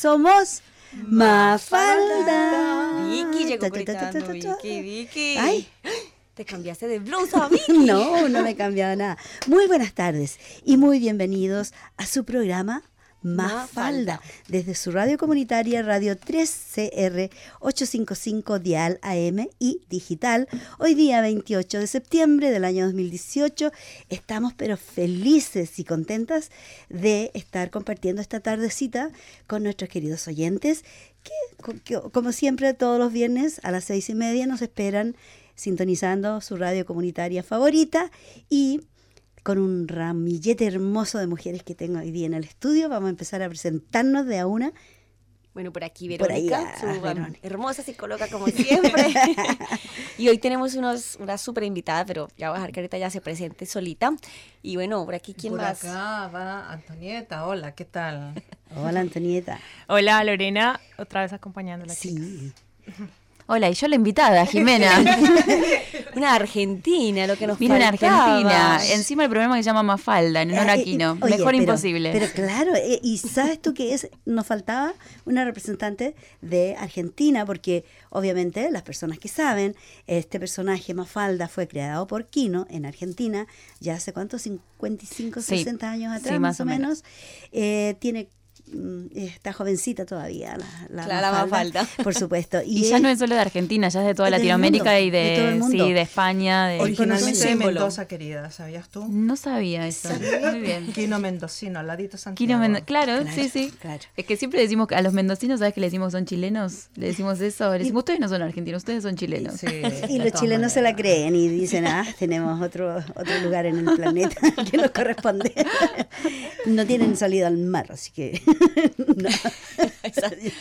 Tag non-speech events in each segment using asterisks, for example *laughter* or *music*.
somos Mafalda. Vicky llegó gritando, Vicky, Vicky. Ay. *gasps* ¿Te cambiaste de blusa, Vicky? *laughs* No, no me he cambiado nada. Muy buenas tardes y muy bienvenidos a su programa Mafalda, desde su radio comunitaria Radio 3CR 855 Dial AM y digital. Hoy día 28 de septiembre del año 2018 estamos pero felices y contentas de estar compartiendo esta tardecita con nuestros queridos oyentes que, como siempre todos los viernes a las seis y media nos esperan sintonizando su radio comunitaria favorita y con un ramillete hermoso de mujeres que tengo hoy día en el estudio. Vamos a empezar a presentarnos de a una. Bueno, por aquí Verónica, su hermosa psicóloga como siempre. *laughs* y hoy tenemos unos, una súper invitada, pero ya voy a dejar que ahorita ya se presente solita. Y bueno, por aquí, ¿quién más? Por acá va Antonieta, hola, ¿qué tal? Hola, Antonieta. Hola, Lorena, otra vez acompañándola. Sí. Hola, y yo la invitada, Jimena. *laughs* una argentina, lo que nos Viene una argentina. Encima el programa que se llama Mafalda, en honor a Aquino. Mejor imposible. Pero claro, eh, y ¿sabes tú qué es? Nos faltaba una representante de Argentina, porque obviamente las personas que saben, este personaje Mafalda fue creado por Quino en Argentina, ya hace cuántos, 55, 60 años atrás, más, o menos. Eh, tiene está jovencita todavía la, la, falta. por supuesto. *laughs* Y, ya no es solo de Argentina ya es de toda Latinoamérica y de, sí, de España de originalmente de Mendoza querida ¿sabías tú? no sabía eso. Muy bien. Quino Mendocino al ladito Santiago. Claro, sí sí. es que siempre decimos a los mendocinos sabes que le decimos son chilenos. Le decimos eso le decimos ustedes no son argentinos ustedes son chilenos *laughs* y los chilenos se la creen y dicen ah tenemos otro otro lugar en el planeta *laughs* que nos corresponde no tienen salida al mar así que *laughs*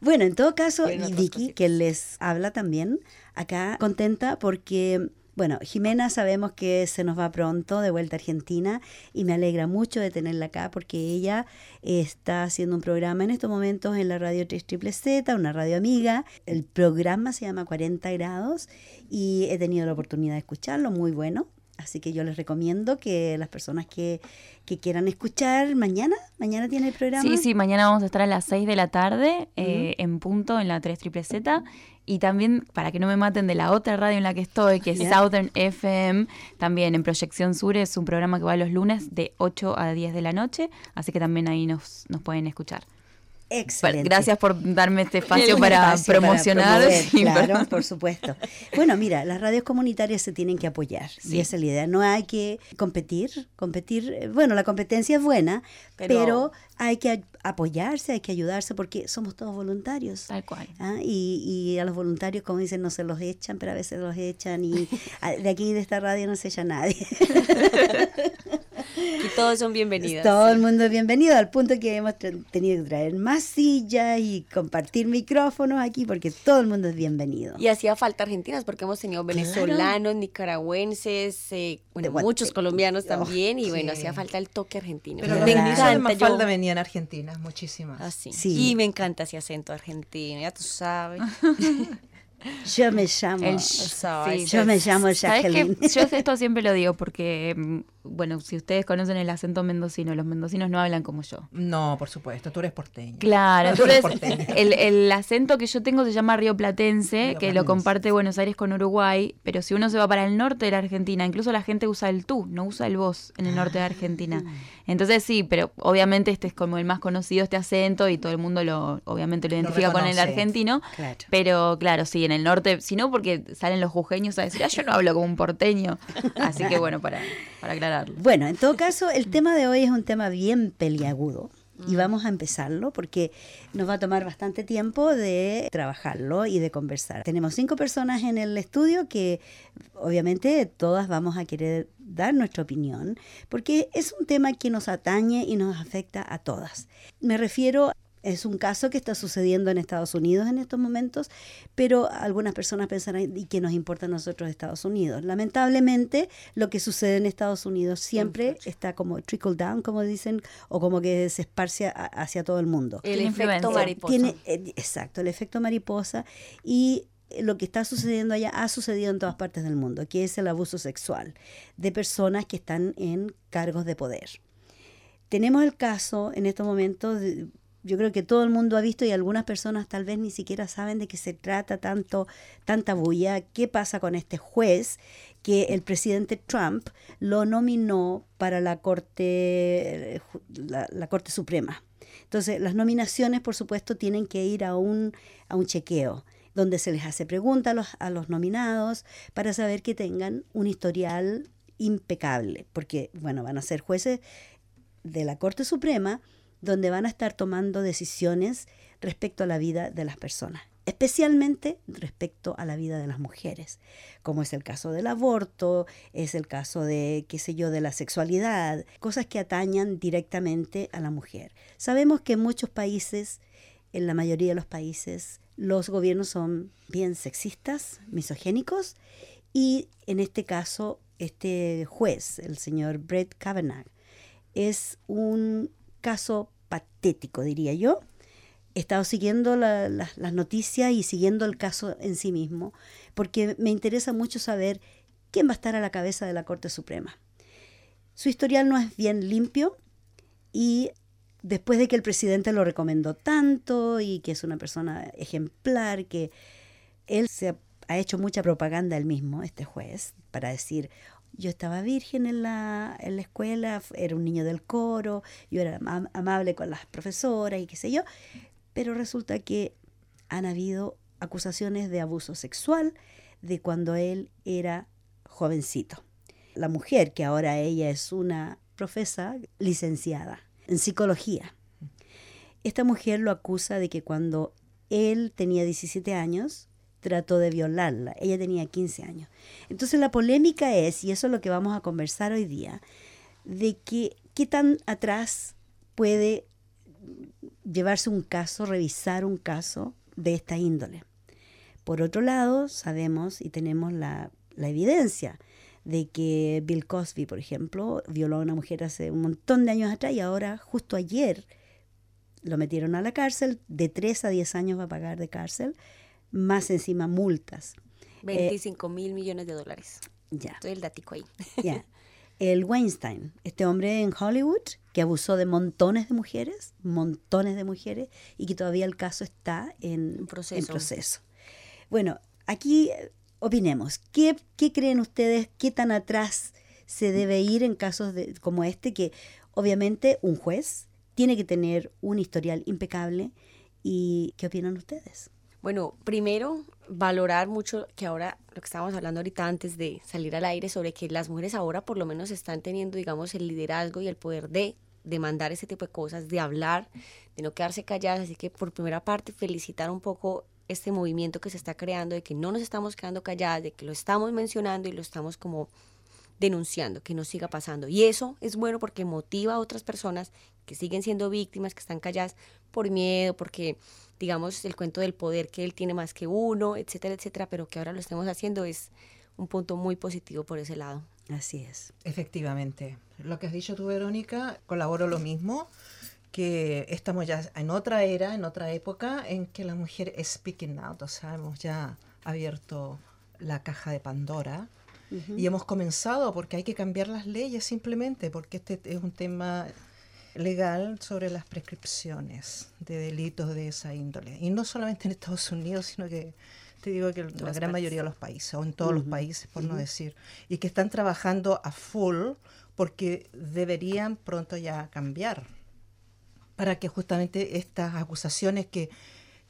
bueno, en todo caso, Vicky, que les habla también, acá contenta porque... Bueno, Jimena sabemos que se nos va pronto de vuelta a Argentina y me alegra mucho de tenerla acá porque ella está haciendo un programa en estos momentos en la radio 3 Z, una radio amiga. El programa se llama 40 grados y he tenido la oportunidad de escucharlo, muy bueno. Así que yo les recomiendo que las personas que, quieran escuchar mañana, mañana tiene el programa. Sí, sí, mañana vamos a estar a las 6 de la tarde eh, en punto en la 3 Triple Z. Y también, para que no me maten de la otra radio en la que estoy, que es Southern FM, también en Proyección Sur es un programa que va los lunes de 8 a 10 de la noche, así que también ahí nos, nos pueden escuchar. Excelente. gracias por darme este espacio para promocionar. *laughs* claro, por supuesto. Bueno, mira, las radios comunitarias se tienen que apoyar. Y esa es la idea. No hay que competir. Competir, eh, bueno, la competencia es buena, pero, hay que apoyarse, hay que ayudarse porque somos todos voluntarios. Tal cual. ¿ah? Y, a los voluntarios, como dicen, no se los echan, pero a veces los echan y *laughs* de aquí de esta radio no se echa nadie. *laughs* todos son bienvenidos. Todo el mundo es bienvenido, al punto que hemos tenido que traer más sillas y compartir micrófonos aquí, porque todo el mundo es bienvenido. Y hacía falta argentinas, porque hemos tenido venezolanos, nicaragüenses, eh, bueno, muchos colombianos también, y bueno, hacía falta el toque argentino. Pero me encanta. falta venía en Argentina, muchísimas. Ah, sí. Y me encanta ese acento argentino, ya tú sabes. *laughs* Yo me llamo. yo me llamo Jacqueline. Yo *laughs* esto siempre lo digo porque mm, bueno, si ustedes conocen el acento mendocino, los mendocinos no hablan como yo. No, por supuesto, tú eres porteño. Claro, *laughs* entonces el, el, acento que yo tengo se llama río platense, que lo comparte Buenos Aires con Uruguay, pero si uno se va para el norte de la Argentina, incluso la gente usa el tú, no usa el vos en el norte de Argentina. Ah. Entonces sí, pero obviamente este es como el más conocido este acento y todo el mundo lo obviamente lo identifica con el argentino, pero claro, sí, en el norte, si no porque salen los jujeños a decir, ah, yo no hablo como un porteño. Así que bueno, para, para aclarar bueno, en todo *laughs* caso, el tema de hoy es un tema bien peliagudo. Y mm. vamos a empezarlo porque nos va a tomar bastante tiempo de trabajarlo y de conversar. Tenemos cinco personas en el estudio que obviamente todas vamos a querer dar nuestra opinión porque es un tema que nos atañe y nos afecta a todas. Me refiero es un caso que está sucediendo en Estados Unidos en estos momentos, pero algunas personas pensarán, ¿y qué nos importa a nosotros Estados Unidos? Lamentablemente, lo que sucede en Estados Unidos siempre está como trickle down, como dicen, o como que se esparce hacia todo el mundo. El efecto mariposa. Tiene, eh, exacto, el efecto mariposa. Y lo que está sucediendo allá ha sucedido en todas partes del mundo, que es el abuso sexual de personas que están en cargos de poder. Tenemos el caso en estos momentos de, yo creo que todo el mundo ha visto y algunas personas tal vez ni siquiera saben de qué se trata tanto, tanta bulla. ¿Qué pasa con este juez que el presidente Trump lo nominó para la Corte, la, Corte Suprema? Entonces, las nominaciones, por supuesto, tienen que ir a un, a un chequeo donde se les hace preguntas a los, a los nominados para saber que tengan un historial impecable, porque, bueno, van a ser jueces de la Corte Suprema donde van a estar tomando decisiones respecto a la vida de las personas, especialmente respecto a la vida de las mujeres, como es el caso del aborto, es el caso de, qué sé yo, de la sexualidad, cosas que atañan directamente a la mujer. Sabemos que en muchos países, en la mayoría de los países, los gobiernos son bien sexistas, misogénicos, y en este caso, este juez, el señor Brett Kavanaugh, es un caso patético, diría yo. He estado siguiendo las noticias y siguiendo el caso en sí mismo, porque me interesa mucho saber quién va a estar a la cabeza de la Corte Suprema. Su historial no es bien limpio y después de que el presidente lo recomendó tanto y que es una persona ejemplar, que él se ha, ha hecho mucha propaganda él mismo, este juez, para decir, yo estaba virgen en la, en la escuela, era un niño del coro, yo era amable con las profesoras y qué sé yo, pero resulta que han habido acusaciones de abuso sexual de cuando él era jovencito. La mujer, que ahora ella es una profesa licenciada en psicología, esta mujer lo acusa de que cuando él tenía 17 años, trató de violarla. Ella tenía 15 años. Entonces la polémica es, y eso es lo que vamos a conversar hoy día, de que qué tan atrás puede llevarse un caso, revisar un caso de esta índole. Por otro lado, sabemos y tenemos la, la evidencia de que Bill Cosby, por ejemplo, violó a una mujer hace un montón de años atrás y ahora, justo ayer, lo metieron a la cárcel, de 3 a 10 años va a pagar de cárcel más encima multas. 25 mil millones de dólares. Ya. Estoy el datico ahí. Ya. *laughs* El Weinstein, este hombre en Hollywood que abusó de montones de mujeres, montones de mujeres, y que todavía el caso está en, proceso. proceso. Bueno, aquí eh, opinemos. ¿Qué, ¿Qué, creen ustedes? ¿Qué tan atrás se debe ir en casos de, como este? Que obviamente un juez tiene que tener un historial impecable. ¿Y qué opinan ustedes? Bueno, primero, valorar mucho que ahora, lo que estábamos hablando ahorita antes de salir al aire, sobre que las mujeres ahora por lo menos están teniendo, digamos, el liderazgo y el poder de demandar ese tipo de cosas, de hablar, de no quedarse calladas. Así que por primera parte, felicitar un poco este movimiento que se está creando, de que no nos estamos quedando calladas, de que lo estamos mencionando y lo estamos como denunciando, que no siga pasando. Y eso es bueno porque motiva a otras personas que siguen siendo víctimas, que están calladas por miedo, porque digamos el cuento del poder que él tiene más que uno, etcétera, etcétera, pero que ahora lo estemos haciendo es un punto muy positivo por ese lado. Así es. Efectivamente. Lo que has dicho tú, Verónica, colaboro lo mismo, que estamos ya en otra era, en otra época, en que la mujer es speaking out, o sea, hemos ya abierto la caja de Pandora y hemos comenzado porque hay que cambiar las leyes simplemente, porque este es un tema legal sobre las prescripciones de delitos de esa índole. Y no solamente en Estados Unidos, sino que te digo que la gran mayoría de los países, o en todos los países, por no decir, y que están trabajando a full porque deberían pronto ya cambiar para que justamente estas acusaciones que,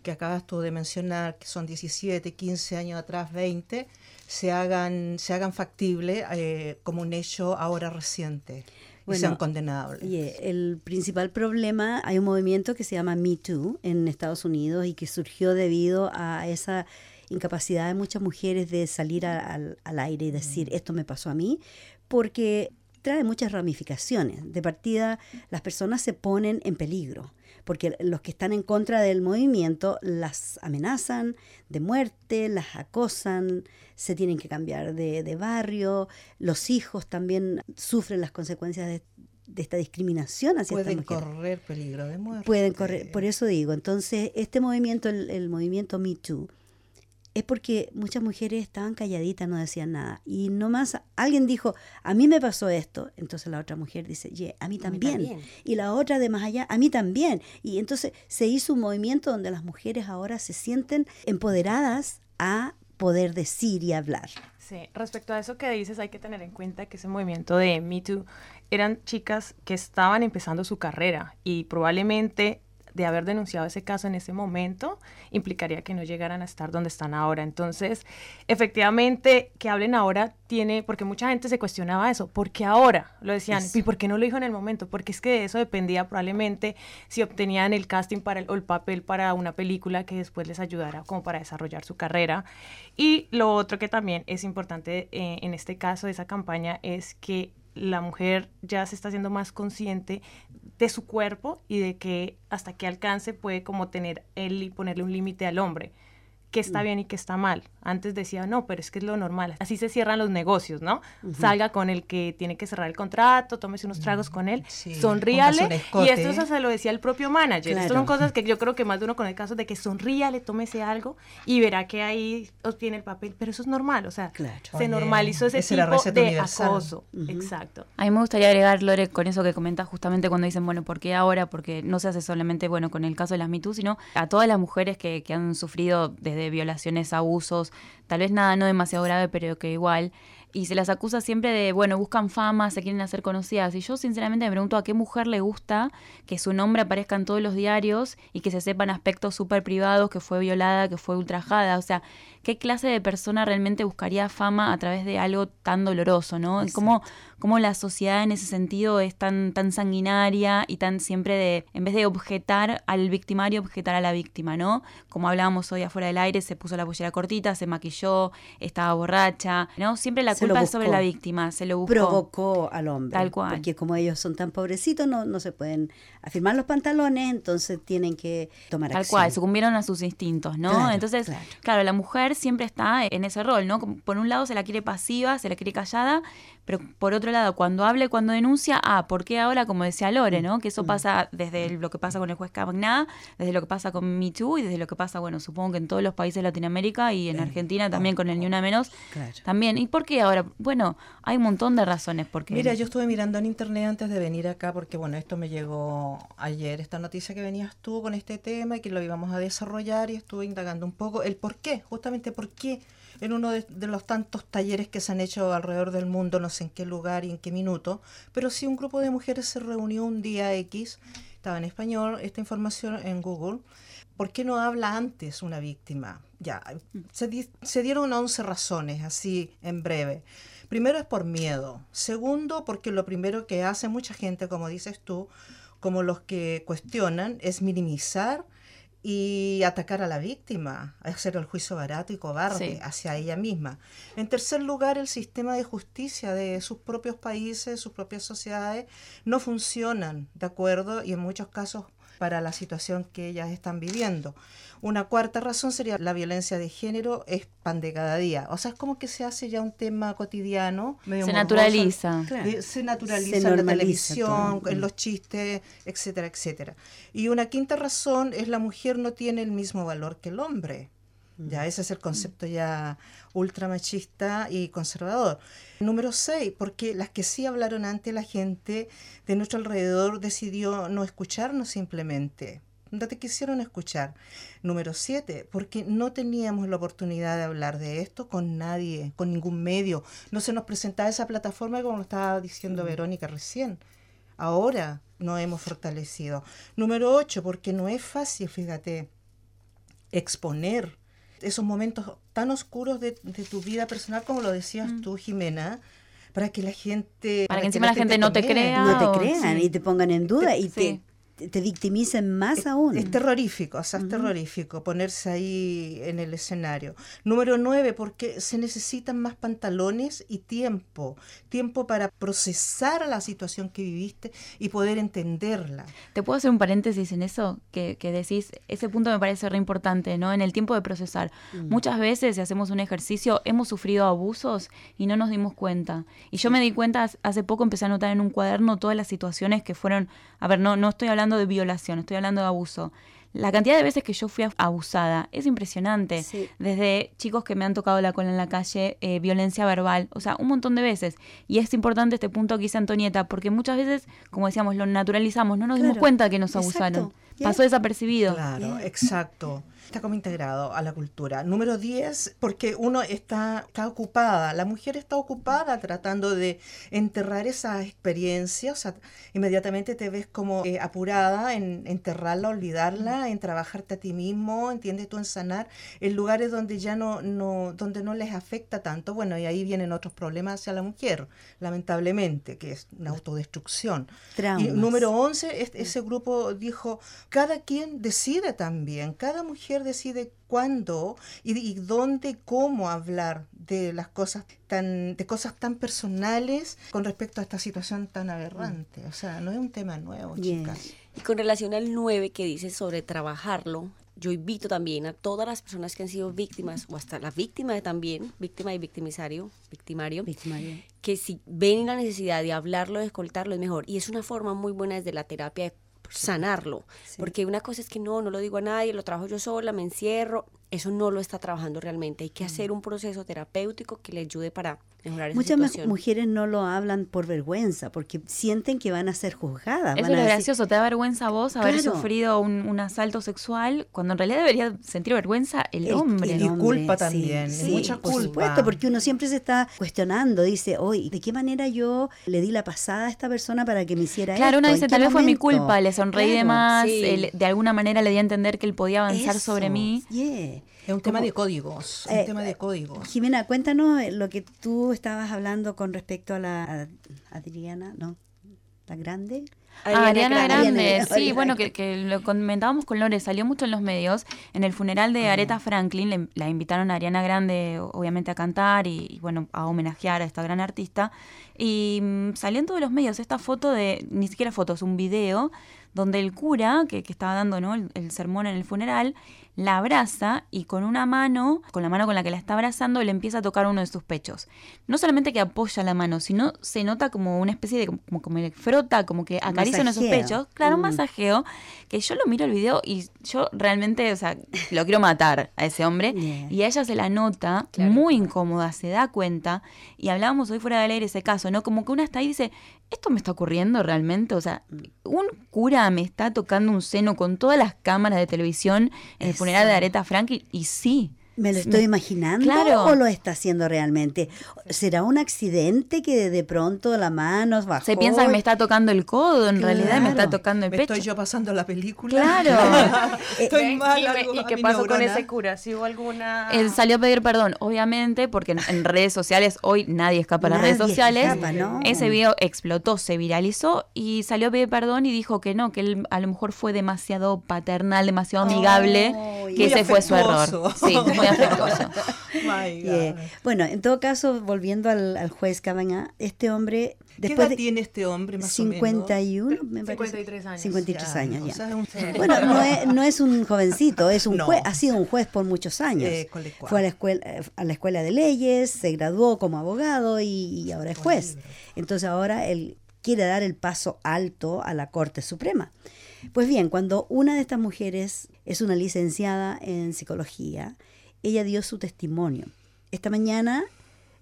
que acabas tú de mencionar, que son 17, 15 años atrás, 20, se hagan, se hagan factibles eh, como un hecho ahora reciente y sean condenables. el principal problema, hay un movimiento que se llama Me Too en Estados Unidos y que surgió debido a esa incapacidad de muchas mujeres de salir al, aire y decir, esto me pasó a mí, porque trae muchas ramificaciones. De partida, las personas se ponen en peligro porque los que están en contra del movimiento las amenazan de muerte, las acosan, se tienen que cambiar de, barrio, los hijos también sufren las consecuencias de, esta discriminación hacia Pueden correr peligro de muerte. Pueden correr, por eso digo, entonces este movimiento, el, movimiento Me Too, es porque muchas mujeres estaban calladitas, no decían nada. Y nomás alguien dijo, a mí me pasó esto. Entonces la otra mujer dice, yeah, a mí también. Y la otra de más allá, a mí también. Y entonces se hizo un movimiento donde las mujeres ahora se sienten empoderadas a poder decir y hablar. Sí, respecto a eso que dices, hay que tener en cuenta que ese movimiento de Me Too eran chicas que estaban empezando su carrera y probablemente de haber denunciado ese caso en ese momento implicaría que no llegaran a estar donde están ahora. Entonces, efectivamente, que hablen ahora tiene, porque mucha gente se cuestionaba eso, ¿por qué ahora? Lo decían, ¿y por qué no lo dijo en el momento? Porque es que de eso dependía probablemente si obtenían el casting para el, o el papel para una película que después les ayudara como para desarrollar su carrera. Y lo otro que también es importante eh, en este caso de esa campaña es que la mujer ya se está haciendo más consciente de su cuerpo y de que hasta qué alcance puede como tener él y ponerle un límite al hombre qué está mm. bien y qué está mal. Antes decía, no, pero es que es lo normal. Así se cierran los negocios, ¿no? Salga con el que tiene que cerrar el contrato, tómese unos tragos con él, sonríale. Y esto se lo decía el propio manager. Estas son cosas que yo creo que más de uno con el caso de que sonríale, tómese algo y verá que ahí obtiene el papel. Pero eso es normal, o sea, se normalizó ese tipo de acoso. Exacto. A mí me gustaría agregar, Lore, con eso que comentas justamente cuando dicen, bueno, ¿por qué ahora? Porque no se hace solamente, bueno, con el caso de las MeToo, sino a todas las mujeres que, que han sufrido desde violaciones, abusos, tal vez nada no demasiado grave, pero que igual. Y se las acusa siempre de, bueno, buscan fama, se quieren hacer conocidas. Y yo sinceramente me pregunto a qué mujer le gusta que su nombre aparezca en todos los diarios y que se sepan aspectos súper privados, que fue violada, que fue ultrajada. O sea, ¿qué clase de persona realmente buscaría fama a través de algo tan doloroso, no? ¿Cómo, cómo la sociedad en ese sentido es tan, tan sanguinaria y tan siempre de, en vez de objetar al victimario, objetar a la víctima, ¿no? Como hablábamos hoy afuera del aire, se puso la pollera cortita, se maquilló, estaba borracha, ¿no? Siempre la culpa es sobre la víctima, se lo buscó. Provocó al hombre. Tal cual. Porque como ellos son tan pobrecitos, no, no se pueden afirmar los pantalones, entonces tienen que tomar Tal cual, sucumbieron a sus instintos, ¿no? entonces, claro, la mujer siempre está en ese rol, ¿no? Por un lado se la quiere pasiva, se la quiere callada, pero por otro lado, cuando habla y cuando denuncia, ah, ¿por qué ahora? Como decía Lore, ¿no? Que eso mm. pasa desde lo que pasa con el juez Cavagná, desde lo que pasa con Me Too y desde lo que pasa, bueno, supongo que en todos los países de Latinoamérica y en Argentina también con el Ni Una Menos. También. ¿Y por qué ahora? Bueno, hay un montón de razones. Porque... Mira, yo estuve mirando en internet antes de venir acá porque, bueno, esto me llegó ayer, esta noticia que venías tú con este tema y que lo íbamos a desarrollar y estuve indagando un poco el por qué, justamente por qué en uno de, los tantos talleres que se han hecho alrededor del mundo, no sé en qué lugar y en qué minuto, pero sí un grupo de mujeres se reunió un día X, estaba en español esta información en Google. ¿Por qué no habla antes una víctima? Ya, se, dieron 11 razones, así en breve. Primero es por miedo. Segundo, porque lo primero que hace mucha gente, como dices tú, como los que cuestionan, es minimizar y atacar a la víctima, hacer el juicio barato y cobarde hacia ella misma. En tercer lugar, el sistema de justicia de sus propios países, sus propias sociedades, no funcionan, ¿de acuerdo? Y en muchos casos para la situación que ellas están viviendo. Una cuarta razón sería la violencia de género es pan de cada día. O sea, es como que se hace ya un tema cotidiano. se naturaliza. Se naturaliza en la televisión, en los chistes, etcétera, etcétera. Y una quinta razón es la mujer no tiene el mismo valor que el hombre. Ya, ese es el concepto ya ultra machista y conservador. Número seis, porque las que sí hablaron antes, la gente de nuestro alrededor decidió no escucharnos simplemente no te quisieron escuchar. Número siete, porque no teníamos la oportunidad de hablar de esto con nadie, con ningún medio. No se nos presentaba esa plataforma como lo estaba diciendo Verónica recién. Ahora nos hemos fortalecido. Número ocho, porque no es fácil, fíjate, exponer esos momentos tan oscuros de, tu vida personal, como lo decías mm. tú, Jimena, para que la gente... Para, que encima la gente, no te crea. No te crean y te pongan en duda y te te victimicen más aún. Es terrorífico, o sea, es terrorífico ponerse ahí en el escenario. Número nueve, porque se necesitan más pantalones y tiempo. Tiempo para procesar la situación que viviste y poder entenderla. ¿Te puedo hacer un paréntesis en eso? Que, que decís, ese punto me parece re importante, ¿no? En el tiempo de procesar. Muchas veces, si hacemos un ejercicio, hemos sufrido abusos y no nos dimos cuenta. Y yo me di cuenta, hace poco empecé a notar en un cuaderno todas las situaciones que fueron, a ver, no, no estoy hablando hablando de violación, estoy hablando de abuso. La cantidad de veces que yo fui abusada es impresionante. Desde chicos que me han tocado la cola en la calle, eh, violencia verbal, o sea, un montón de veces. Y es importante este punto que dice Antonieta, porque muchas veces, como decíamos, lo naturalizamos, no nos dimos cuenta que nos abusaron. Pasó desapercibido. Claro, exacto está como integrado a la cultura. Número 10, porque uno está, está ocupada, la mujer está ocupada tratando de enterrar esa experiencia, o sea, inmediatamente te ves como eh, apurada en enterrarla, olvidarla, en trabajarte a ti mismo, entiendes tú en sanar, en lugares donde ya no, no, donde no les afecta tanto, bueno, y ahí vienen otros problemas hacia la mujer, lamentablemente, que es una autodestrucción. Y número 11, ese grupo dijo, cada quien decide también, cada mujer decide cuándo y, dónde y cómo hablar de las cosas tan de cosas tan personales con respecto a esta situación tan aberrante. O sea, no es un tema nuevo, chicas. Y con relación al 9 que dice sobre trabajarlo, yo invito también a todas las personas que han sido víctimas, o hasta las víctimas también, víctima y victimisario, victimario, victimario, que si ven la necesidad de hablarlo, de escoltarlo, es mejor. Y es una forma muy buena desde la terapia de sanarlo. Porque una cosa es que no, no lo digo a nadie, lo trabajo yo sola, me encierro. Eso no lo está trabajando realmente. Hay que hacer un proceso terapéutico que le ayude para Muchas mujeres no lo hablan por vergüenza, porque sienten que van a ser juzgadas. Eso es gracioso, te da vergüenza a vos haber sufrido un, asalto sexual, cuando en realidad debería sentir vergüenza el, hombre. Y culpa también, mucha culpa. Por supuesto, porque uno siempre se está cuestionando, dice, hoy, ¿de qué manera yo le di la pasada a esta persona para que me hiciera claro, esto? Claro, uno dice, tal vez fue mi culpa, le sonreí de más, de alguna manera le di a entender que él podía avanzar sobre mí. Es un tema de códigos, un eh, tema de códigos. Jimena, cuéntanos lo que tú estabas hablando con respecto a la Adriana, ¿no? La grande. Ah, Ariana, Grande, sí, bueno, que, lo comentábamos con Lore, salió mucho en los medios. En el funeral de Aretha Franklin la invitaron a Ariana Grande, obviamente, a cantar y, bueno, a homenajear a esta gran artista. Y mm, salió en todos los medios esta foto de, ni siquiera fotos, un video donde el cura, que, estaba dando ¿no? el, sermón en el funeral, la abraza y con una mano, con la mano con la que la está abrazando, le empieza a tocar uno de sus pechos. No solamente que apoya la mano, sino se nota como una especie de, como, como le frota, como que acaricia uno de sus pechos. Claro, un mm. masajeo, que yo lo miro el video y yo realmente, o sea, lo quiero matar a ese hombre. Y a ella se la nota muy incómoda, se da cuenta. Y hablábamos hoy fuera de leer ese caso, ¿no? Como que una está ahí y dice, ¿esto me está ocurriendo realmente? O sea, un cura me está tocando un seno con todas las cámaras de televisión en el funeral de Aretha Franklin y sí, ¿Me lo estoy imaginando o lo está haciendo realmente? ¿Será un accidente que de pronto la mano bajó? Se piensa que me está tocando el codo, en realidad me está tocando el pecho. Estoy yo pasando la película. Claro. *laughs* estoy mal. ¿Y, qué pasó con ese cura? ¿Si hubo alguna...? Él salió a pedir perdón, obviamente, porque en, redes sociales, hoy nadie escapa a las redes sociales. Ese video explotó, se viralizó y salió a pedir perdón y dijo que no, que él a lo mejor fue demasiado paternal, demasiado amigable, que ese fue su error. Sí, *laughs* *laughs* Bueno, en todo caso, volviendo al, juez Cabaña, este hombre... Después ¿Qué edad tiene este hombre más 51, o menos? me parece. 53 años. 53 años, ya. bueno, no es, un jovencito, es un juez, ha sido un juez por muchos años. Eh, Fue a la, escuela, a la escuela de leyes, se graduó como abogado y, ahora es juez. Entonces ahora él quiere dar el paso alto a la Corte Suprema. Pues bien, cuando una de estas mujeres es una licenciada en psicología, ella dio su testimonio. Esta mañana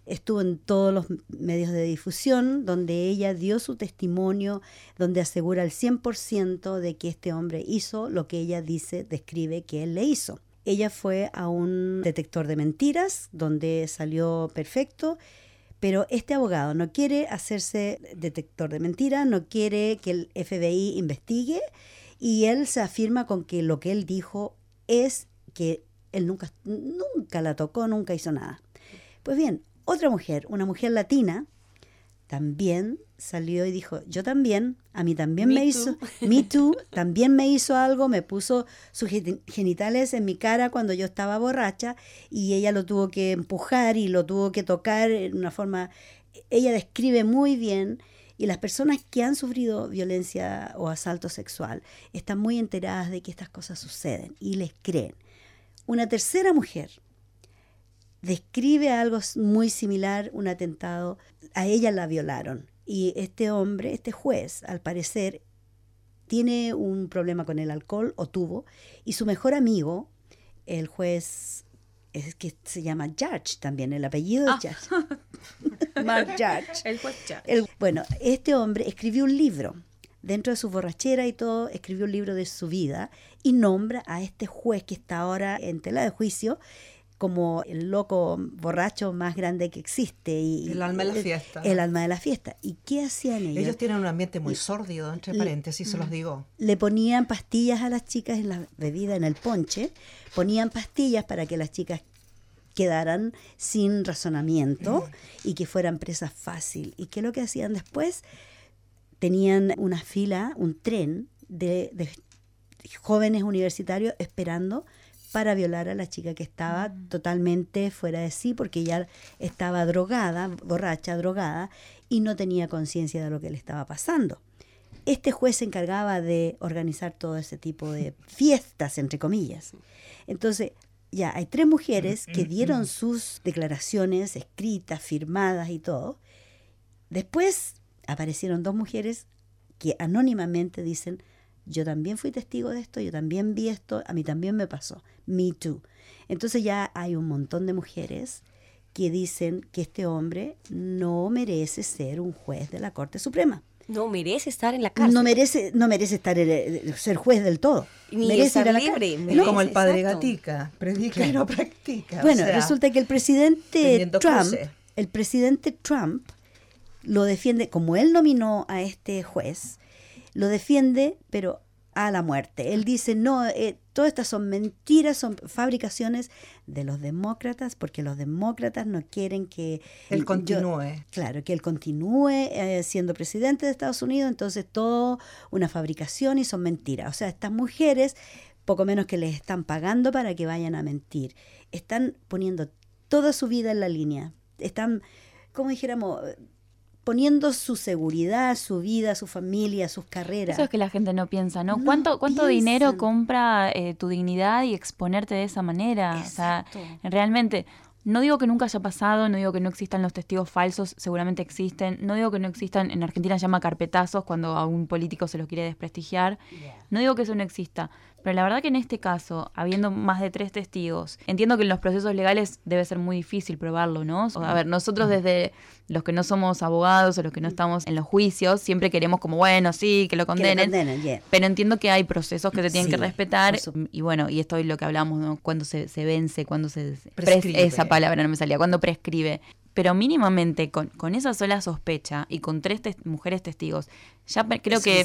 estuvo en todos los medios de difusión donde ella dio su testimonio, donde asegura el 100% de que este hombre hizo lo que ella dice, describe que él le hizo. Ella fue a un detector de mentiras donde salió perfecto, pero este abogado no quiere hacerse detector de mentiras, no quiere que el FBI investigue y él se afirma con que lo que él dijo es que él nunca, nunca la tocó, nunca hizo nada. Pues bien, otra mujer, una mujer latina, también salió y dijo, yo también, a mí también me, hizo, *laughs* me too, también me hizo algo, me puso sus genitales en mi cara cuando yo estaba borracha y ella lo tuvo que empujar y lo tuvo que tocar en una forma, ella describe muy bien y las personas que han sufrido violencia o asalto sexual están muy enteradas de que estas cosas suceden y les creen. Una tercera mujer describe algo muy similar, un atentado. A ella la violaron. Y este hombre, este juez, al parecer, tiene un problema con el alcohol o tuvo y su mejor amigo, el juez es que se llama Judge también, el apellido es ah. Judge. *laughs* Mark Judge. El juez Judge. bueno, este hombre escribió un libro. Dentro de su borrachera y todo, escribió un libro de su vida y nombra a este juez que está ahora en tela de juicio como el loco borracho más grande que existe. Y, el alma de la fiesta. El, alma de la fiesta. ¿Y qué hacían ellos? Ellos tienen un ambiente muy sórdido, entre paréntesis, se los mm. digo. Le ponían pastillas a las chicas en la bebida, en el ponche, ponían pastillas para que las chicas quedaran sin razonamiento mm. y que fueran presas fácil. ¿Y qué es lo que hacían después? Tenían una fila, un tren de, de jóvenes universitarios esperando para violar a la chica que estaba mm. totalmente fuera de sí porque ya estaba drogada, borracha, drogada, y no tenía conciencia de lo que le estaba pasando. Este juez se encargaba de organizar todo ese tipo de *laughs* fiestas, entre comillas. Entonces, ya hay tres mujeres que dieron sus declaraciones escritas, firmadas y todo. Después aparecieron dos mujeres que anónimamente dicen, yo también fui testigo de esto, yo también vi esto, a mí también me pasó, me too. Entonces ya hay un montón de mujeres que dicen que este hombre no merece ser un juez de la Corte Suprema. No merece estar en la cárcel. No merece, no merece estar ser juez del todo. Ni merece estar libre. como el padre Gatica, predica y no practica. Bueno, resulta que el presidente Trump, el presidente Trump lo defiende, como él nominó a este juez, lo defiende, pero a la muerte. Él dice, no, eh, todas estas son mentiras, son fabricaciones de los demócratas, porque los demócratas no quieren que... Él continúe. claro, que él continúe eh, siendo presidente de Estados Unidos, entonces todo una fabricación y son mentiras. O sea, estas mujeres, poco menos que les están pagando para que vayan a mentir, están poniendo toda su vida en la línea, están, como dijéramos, poniendo su seguridad, su vida, su familia, sus carreras. Eso es que la gente no piensa, ¿no? ¿Cuánto, cuánto dinero compra eh, tu dignidad y exponerte de esa manera? O sea, realmente, no digo que nunca haya pasado, no digo que no existan los testigos falsos, seguramente existen. No digo que no existan, en Argentina se llama carpetazos cuando a un político se lo quiere desprestigiar. No digo que eso no exista, pero la verdad que en este caso, habiendo más de tres testigos, entiendo que en los procesos legales debe ser muy difícil probarlo, ¿no? a ver, nosotros desde los que no somos abogados o los que no estamos en los juicios, siempre queremos como, bueno, sí, que lo condenen. Pero entiendo que hay procesos que se tienen que respetar. Y bueno, y esto es lo que hablamos, ¿no? Cuando se, se vence, cuando se... Prescribe. esa palabra no me salía, cuando prescribe pero mínimamente con, con, esa sola sospecha y con tres mujeres testigos, ya creo que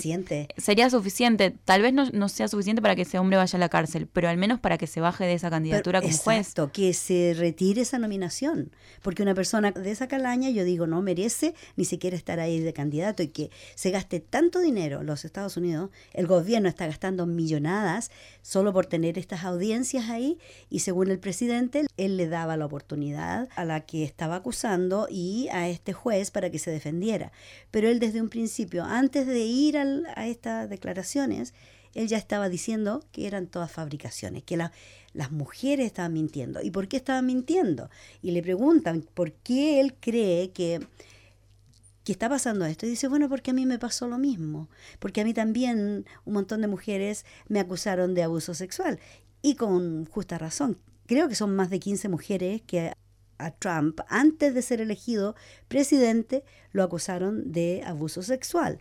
sería suficiente. Tal vez no, sea suficiente para que ese hombre vaya a la cárcel, pero al menos para que se baje de esa candidatura como exacto, juez. que se retire esa nominación. Porque una persona de esa calaña, yo digo, no merece ni siquiera estar ahí de candidato y que se gaste tanto dinero los Estados Unidos, el gobierno está gastando millonadas solo por tener estas audiencias ahí y según el presidente, él le daba la oportunidad a la que estaba y a este juez para que se defendiera. Pero él desde un principio, antes de ir a estas declaraciones, él ya estaba diciendo que eran todas fabricaciones, que las mujeres estaban mintiendo. ¿Y por qué estaban mintiendo? Y le preguntan por qué él cree que, que está pasando esto. Y dice, bueno, porque a mí me pasó lo mismo. Porque a mí también un montón de mujeres me acusaron de abuso sexual. Y con justa razón. Creo que son más de 15 mujeres que a Trump, antes de ser elegido presidente, lo acusaron de abuso sexual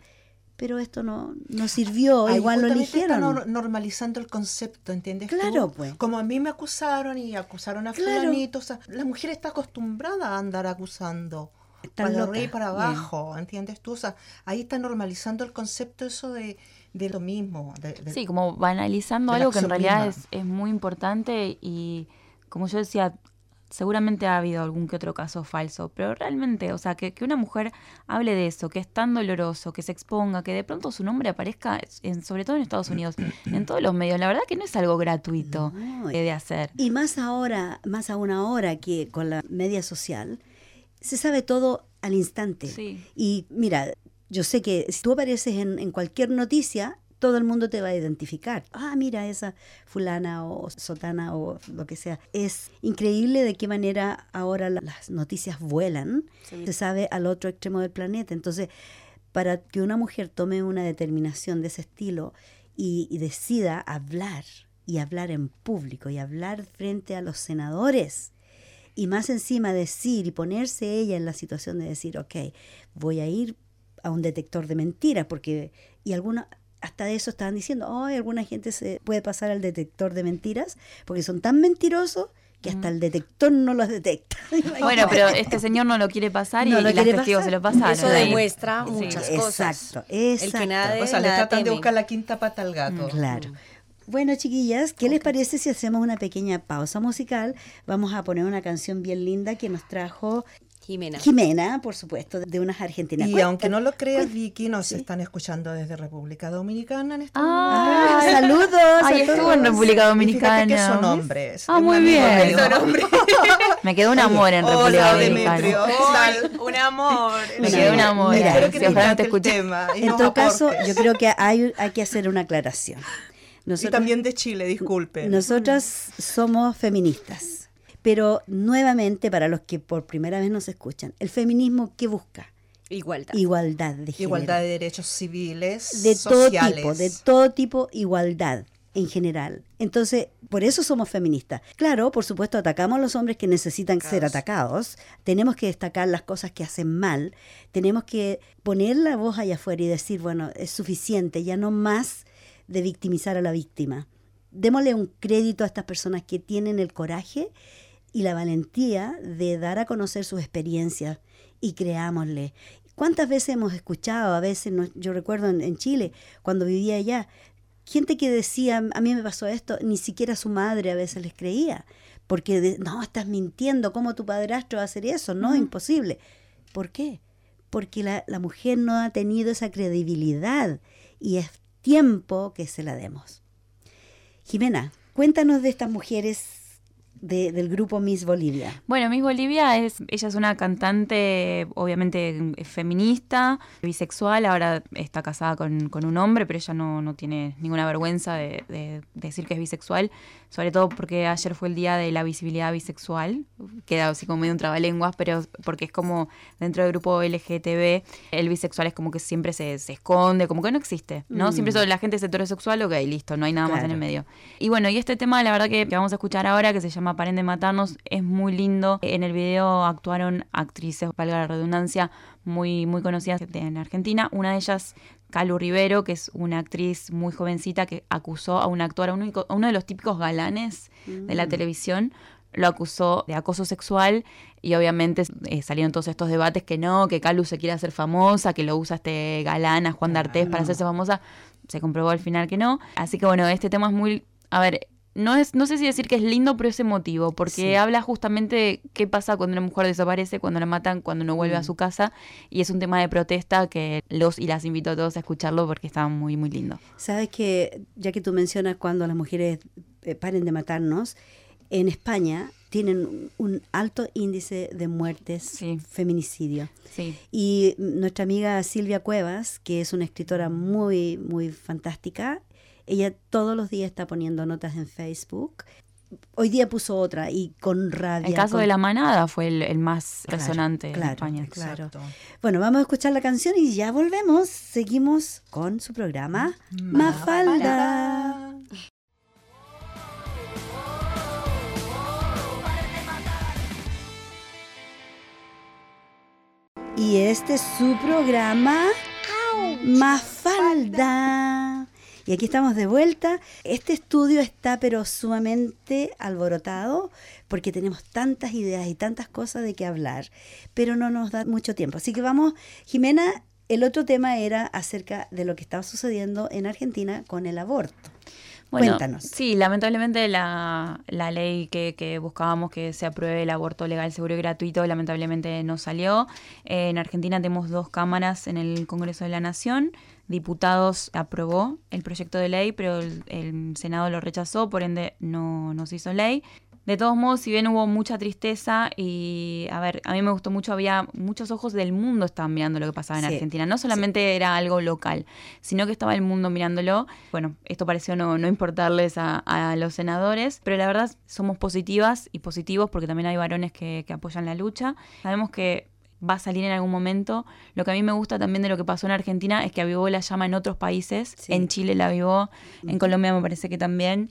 pero esto no, no sirvió, igual lo eligieron. Están normalizando el concepto, ¿entiendes? Claro, pues. Como a mí me acusaron y acusaron a claro. o sea, la mujer está acostumbrada a andar acusando. para arriba y para abajo, ¿entiendes tú? O sea, ahí está normalizando el concepto eso de, de lo mismo. sí, como banalizando algo que en realidad es, es muy importante y como yo decía, seguramente ha habido algún que otro caso falso, pero realmente, o sea, que, una mujer hable de eso, que es tan doloroso, que se exponga, que de pronto su nombre aparezca, en, sobre todo en Estados Unidos, *clears throat* en todos los medios, la verdad que no es algo gratuito de hacer. Y más ahora, más aún ahora que con la media social, se sabe todo al instante. Y mira, yo sé que si tú apareces en, en cualquier noticia, todo el mundo te va a identificar. Ah, mira esa fulana o sotana o lo que sea. Es increíble de qué manera ahora las noticias vuelan. Se sabe al otro extremo del planeta. Entonces, para que una mujer tome una determinación de ese estilo y, y decida hablar y hablar en público y hablar frente a los senadores y más encima decir y ponerse ella en la situación de decir, ok, voy a ir a un detector de mentiras, porque, y alguna, hasta de eso estaban diciendo, oh, alguna gente se puede pasar al detector de mentiras, porque son tan mentirosos que hasta el detector no los detecta. *laughs* bueno, pero este señor no lo quiere pasar y, los testigos se lo pasaron. Eso demuestra muchas cosas. Exacto, exacto. El que o sea, le tratan de buscar la quinta pata al gato. Claro. Bueno, chiquillas, ¿qué les parece si hacemos una pequeña pausa musical? Vamos a poner una canción bien linda que nos trajo Jimena. Jimena, por supuesto, de unas argentinas. Y aunque no lo creas, Vicky, nos están escuchando desde República Dominicana en este ah, saludos. Ay, estuvo en República Dominicana. que son hombres. Ah, muy bien. *laughs* Me quedó un amor en República Dominicana. un amor. Me quedó un amor. Mira, si ojalá te escuché. En todo caso, yo creo que hay, hay que hacer una aclaración y también de Chile, disculpe. Nosotras somos feministas, pero nuevamente para los que por primera vez nos escuchan, ¿el feminismo qué busca? Igualdad. Igualdad de género. Igualdad de derechos civiles, de todo tipo, de todo tipo, igualdad en general. Entonces, por eso somos feministas. Claro, por supuesto, atacamos a los hombres que necesitan ser atacados. Tenemos que destacar las cosas que hacen mal. Tenemos que poner la voz allá afuera y decir, bueno, es suficiente, ya no más de victimizar a la víctima. Démosle un crédito a estas personas que tienen el coraje y la valentía de dar a conocer sus experiencias y creámosle. ¿Cuántas veces hemos escuchado, a veces, yo recuerdo en, Chile, cuando vivía allá, gente que decía, a mí me pasó esto, ni siquiera su madre a veces les creía, porque no, estás mintiendo, ¿cómo tu padrastro va a hacer eso? No, imposible. ¿Por qué? Porque la, la, mujer no ha tenido esa credibilidad y es tiempo que se la demos. Jimena, cuéntanos de estas mujeres del grupo Miss Bolivia? Bueno, Miss Bolivia es, ella es una cantante, obviamente feminista, bisexual, ahora está casada con, un hombre, pero ella no, tiene ninguna vergüenza de, decir que es bisexual, sobre todo porque ayer fue el día de la visibilidad bisexual, queda así como medio un trabalenguas, pero porque es como dentro del grupo LGTB, el bisexual es como que siempre se, esconde, como que no existe, ¿no? Mm. Siempre la gente es heterosexual, ok, listo, no hay nada más en el medio. Y bueno, y este tema, la verdad que, que vamos a escuchar ahora, que se llama Paren de Matarnos es muy lindo. En el video actuaron actrices, valga la redundancia, muy, muy conocidas en Argentina. Una de ellas, Calu Rivero, que es una actriz muy jovencita que acusó a un actor, a, uno de los típicos galanes de la mm. televisión, lo acusó de acoso sexual y obviamente eh, salieron todos estos debates que no, que Calu se quiere hacer famosa, que lo usa este galán a Juan D'Artés para hacerse famosa. Se comprobó al final que no. Así que bueno, este tema es muy... A ver, no, es, no sé si decir que es lindo, pero es emotivo, porque habla justamente de qué pasa cuando una mujer desaparece, cuando la matan, cuando no vuelve a mm. su casa, y es un tema de protesta que los y las invito a todos a escucharlo porque está muy, muy lindo. Sabes que, ya que tú mencionas cuando las mujeres eh, paren de matarnos, en España tienen un alto índice de muertes, feminicidio. Y nuestra amiga Silvia Cuevas, que es una escritora muy, muy fantástica, ella todos los días está poniendo notas en Facebook. Hoy día puso otra y con rabia. El caso de la manada fue el, más resonante en España. Claro. Bueno, vamos a escuchar la canción y ya volvemos. Seguimos con su programa Mafalda. Y este es su programa Mafalda. Y aquí estamos de vuelta. Este estudio está pero sumamente alborotado porque tenemos tantas ideas y tantas cosas de qué hablar, pero no nos da mucho tiempo. Así que vamos, Jimena, el otro tema era acerca de lo que estaba sucediendo en Argentina con el aborto. Cuéntanos. Sí, lamentablemente la, la ley que, que, buscábamos que se apruebe el aborto legal, seguro y gratuito, lamentablemente no salió. en Argentina tenemos dos cámaras en el Congreso de la Nación diputados aprobó el proyecto de ley, pero el, Senado lo rechazó, por ende no, no, se hizo ley. De todos modos, si bien hubo mucha tristeza y, a ver, a mí me gustó mucho, había muchos ojos del mundo estaban mirando lo que pasaba en Argentina. No solamente era algo local, sino que estaba el mundo mirándolo. Bueno, esto pareció no, no importarles a, a, los senadores, pero la verdad somos positivas y positivos porque también hay varones que, que apoyan la lucha. Sabemos que va a salir en algún momento. Lo que a mí me gusta también de lo que pasó en Argentina es que avivó la llama en otros países. En Chile la avivó, en Colombia me parece que también.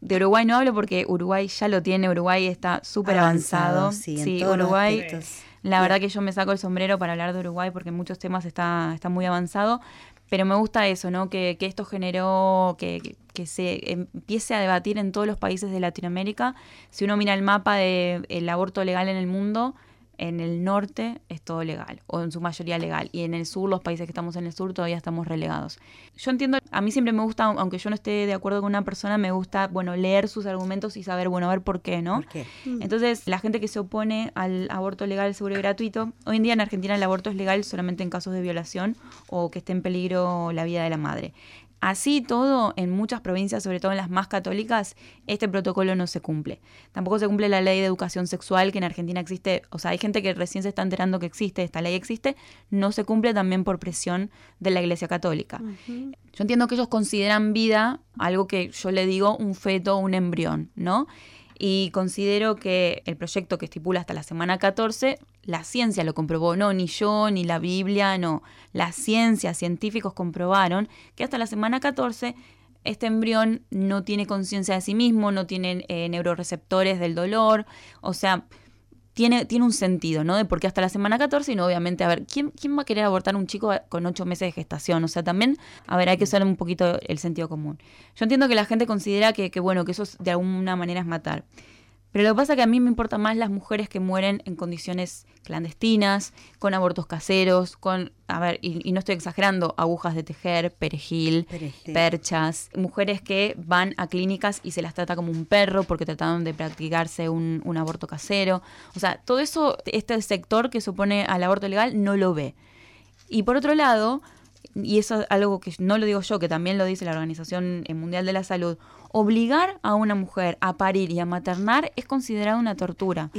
De Uruguay no hablo porque Uruguay ya lo tiene, Uruguay está súper avanzado. Sí, Uruguay. La verdad que yo me saco el sombrero para hablar de Uruguay porque en muchos temas está, está muy avanzado. Pero me gusta eso, ¿no? Que, que esto generó que, que, se empiece a debatir en todos los países de Latinoamérica. Si uno mira el mapa del aborto legal en el mundo, en el norte es todo legal, o en su mayoría legal, y en el sur, los países que estamos en el sur, todavía estamos relegados. Yo entiendo, a mí siempre me gusta, aunque yo no esté de acuerdo con una persona, me gusta, bueno, leer sus argumentos y saber, bueno, a ver por qué, ¿no? Mm. Entonces, la gente que se opone al aborto legal, seguro y gratuito, hoy en día en Argentina el aborto es legal solamente en casos de violación o que esté en peligro la vida de la madre. Así todo, en muchas provincias, sobre todo en las más católicas, este protocolo no se cumple. Tampoco se cumple la ley de educación sexual que en Argentina existe. O sea, hay gente que recién se está enterando que existe, esta ley existe, no se cumple también por presión de la Iglesia Católica. Yo entiendo que ellos consideran vida algo que yo le digo un feto, un embrión, ¿no? y considero que el proyecto que estipula hasta la semana 14, la ciencia lo comprobó, no, ni yo, ni la Biblia, no, la ciencia, científicos comprobaron que hasta la semana 14 este embrión no tiene conciencia de sí mismo, no tiene eh, neuroreceptores del dolor, o sea, tiene, tiene un sentido, ¿no? De por qué hasta la semana 14 y no, obviamente, a ver, ¿quién, ¿quién va a querer abortar a un chico con ocho meses de gestación? O sea, también, a ver, hay que usar un poquito el sentido común. Yo entiendo que la gente considera que, que bueno, que eso de alguna manera es matar. Pero lo que pasa es que a mí me importan más las mujeres que mueren en condiciones clandestinas, con abortos caseros, con, a ver, y, no estoy exagerando, agujas de tejer, perejil, perchas, mujeres que van a clínicas y se las trata como un perro porque trataron de practicarse un, un aborto casero. O sea, todo eso, este sector que supone al aborto legal no lo ve. Y por otro lado, y eso es algo que no lo digo yo, que también lo dice la Organización Mundial de la Salud, obligar a una mujer a parir y a maternar es considerado una tortura.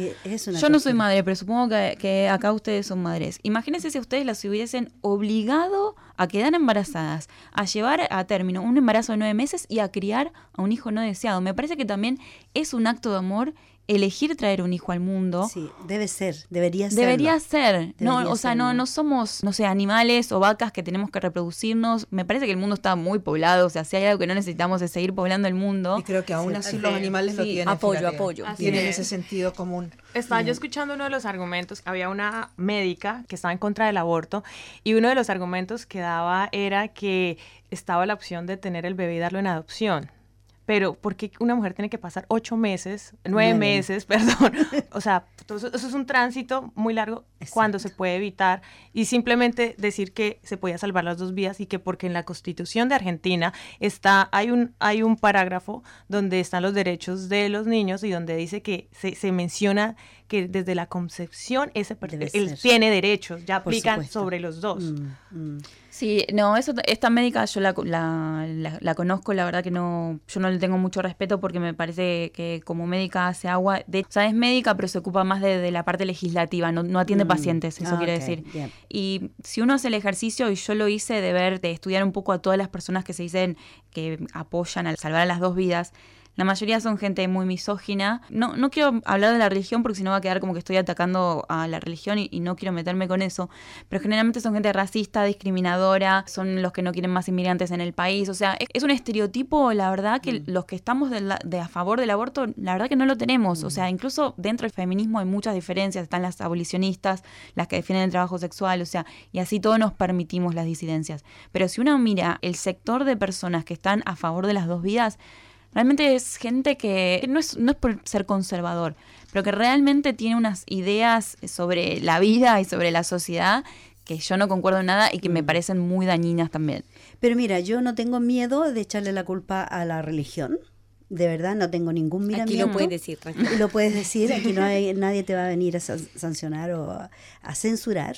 Yo no soy madre, pero supongo que, acá ustedes son madres. Imagínense si ustedes las hubiesen obligado a quedar embarazadas, a llevar a término un embarazo de nueve meses y a criar a un hijo no deseado. Me parece que también es un acto de amor elegir traer un hijo al mundo. Sí, debe ser, debería ser. Debería ser. no, o sea, no, no somos, no sé, animales o vacas que tenemos que reproducirnos. Me parece que el mundo está muy poblado. O sea, si hay algo que no necesitamos es seguir poblando el mundo. Y creo que aún así los animales lo tienen. Apoyo, apoyo. Tienen ese sentido común. Estaba yo escuchando uno de los argumentos. Había una médica que estaba en contra del aborto y uno de los argumentos que daba era que estaba la opción de tener el bebé y darlo en adopción pero ¿por qué una mujer tiene que pasar ocho meses, nueve meses, *laughs* perdón? *laughs* O sea, eso, es un tránsito muy largo cuando se puede evitar y simplemente decir que se podía salvar las dos vías y que porque en la Constitución de Argentina está hay un hay un parágrafo donde están los derechos de los niños y donde dice que se, se menciona que desde la concepción ese él tiene derechos, ya aplican sobre los dos. Mm, mm. Sí, no, eso, esta médica yo la, la, conozco, la verdad que no, yo no le tengo mucho respeto porque me parece que como médica hace agua, de, o sea, es médica pero se ocupa más de, la parte legislativa, no, atiende mm. pacientes, eso ah, quiere decir. Y si uno hace el ejercicio, y yo lo hice de ver, de estudiar un poco a todas las personas que se dicen que apoyan al salvar a las dos vidas, la mayoría son gente muy misógina. No, no quiero hablar de la religión porque si no va a quedar como que estoy atacando a la religión y, no quiero meterme con eso. Pero generalmente son gente racista, discriminadora, son los que no quieren más inmigrantes en el país. O sea, es, un estereotipo, la verdad, que mm. los que estamos de, a favor del aborto, la verdad que no lo tenemos. O sea, mm. incluso dentro del feminismo hay muchas diferencias. Están las abolicionistas, las que defienden el trabajo sexual, o sea, y así todos nos permitimos las disidencias. Pero si uno mira el sector de personas que están a favor de las dos vidas, Realmente es gente que no es, no es por ser conservador, pero que realmente tiene unas ideas sobre la vida y sobre la sociedad que yo no concuerdo en nada y que me mm. parecen muy dañinas también. Pero mira, yo no tengo miedo de echarle la culpa a la religión. De verdad, no tengo ningún miramiento. Aquí lo puedes decir. Lo puedes decir, aquí no hay, *laughs* nadie te va a venir a sancionar o a censurar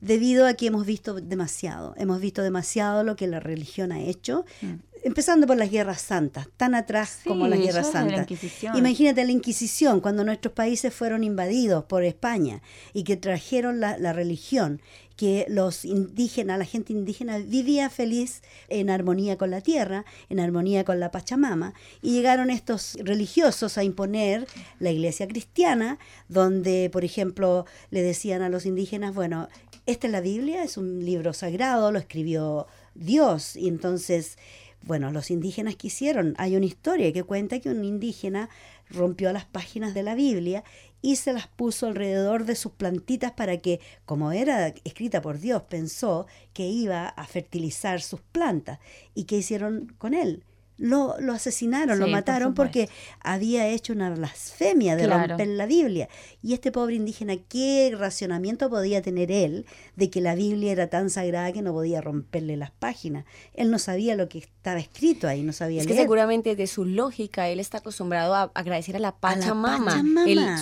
debido a que hemos visto demasiado, hemos visto demasiado lo que la religión ha hecho, mm. Empezando por las guerras santas, tan atrás como las guerras santas. Imagínate la Inquisición, cuando nuestros países fueron invadidos por España y que trajeron la, la religión que los indígenas, la gente indígena vivía feliz en armonía con la tierra, en armonía con la Pachamama, y llegaron estos religiosos a imponer la iglesia cristiana, donde, por ejemplo, le decían a los indígenas, bueno, esta es la Biblia, es un libro sagrado, lo escribió Dios, y entonces bueno, los indígenas quisieron, hay una historia que cuenta que un indígena rompió las páginas de la Biblia y se las puso alrededor de sus plantitas para que, como era escrita por Dios, pensó que iba a fertilizar sus plantas. ¿Y qué hicieron con él? Lo, lo asesinaron, lo mataron porque había hecho una blasfemia de romper la Biblia. Y este pobre indígena, ¿qué racionamiento podía tener él de que la Biblia era tan sagrada que no podía romperle las páginas? Él no sabía lo que estaba escrito ahí, no sabía es leer. que seguramente de su lógica él está acostumbrado a agradecer a la Pachamama.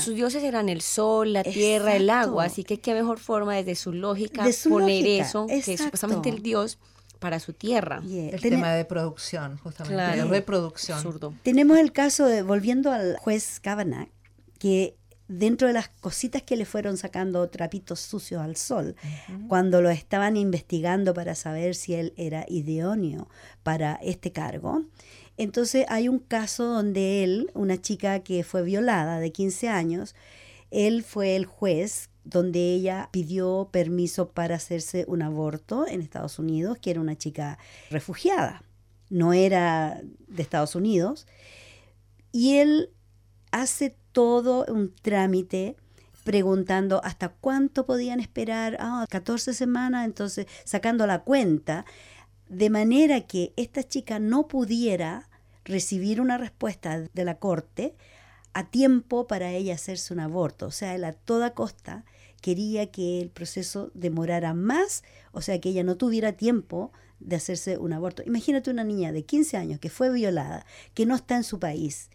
sus dioses eran el sol, la tierra, el agua, así que qué mejor forma desde su lógica poner eso, que es supuestamente el dios para su tierra. El tema de producción, justamente, de reproducción. Tenemos el caso de, volviendo al juez Kavanagh, que dentro de las cositas que le fueron sacando trapitos sucios al sol, cuando lo estaban investigando para saber si él era idóneo para este cargo, entonces hay un caso donde él, una chica que fue violada de 15 años, él fue el juez donde ella pidió permiso para hacerse un aborto en Estados Unidos, que era una chica refugiada, no era de Estados Unidos, y él hace todo un trámite preguntando hasta cuánto podían esperar, ah, 14 semanas, entonces sacando la cuenta, de manera que esta chica no pudiera recibir una respuesta de la corte a tiempo para ella hacerse un aborto. O sea, él a toda costa quería que el proceso demorara más, o sea, que ella no tuviera tiempo de hacerse un aborto. Imagínate una niña de 15 años que fue violada, que no está en su país,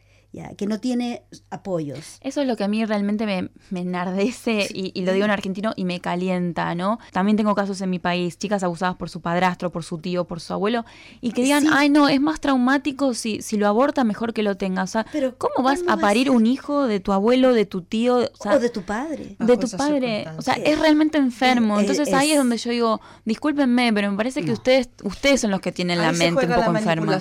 que no tiene apoyos. Eso es lo que a mí realmente me, enardece y, lo digo en argentino y me calienta, ¿no? También tengo casos en mi país, chicas abusadas por su padrastro, por su tío, por su abuelo, y que digan, ay no, es más traumático si, si lo aborta, mejor que lo tenga. O sea, Pero, ¿cómo vas a parir un hijo de tu abuelo, de tu tío? O, de tu padre. De tu padre. O sea, es realmente enfermo. Entonces ahí es donde yo digo, discúlpenme, pero me parece que ustedes ustedes son los que tienen la mente un poco la enferma.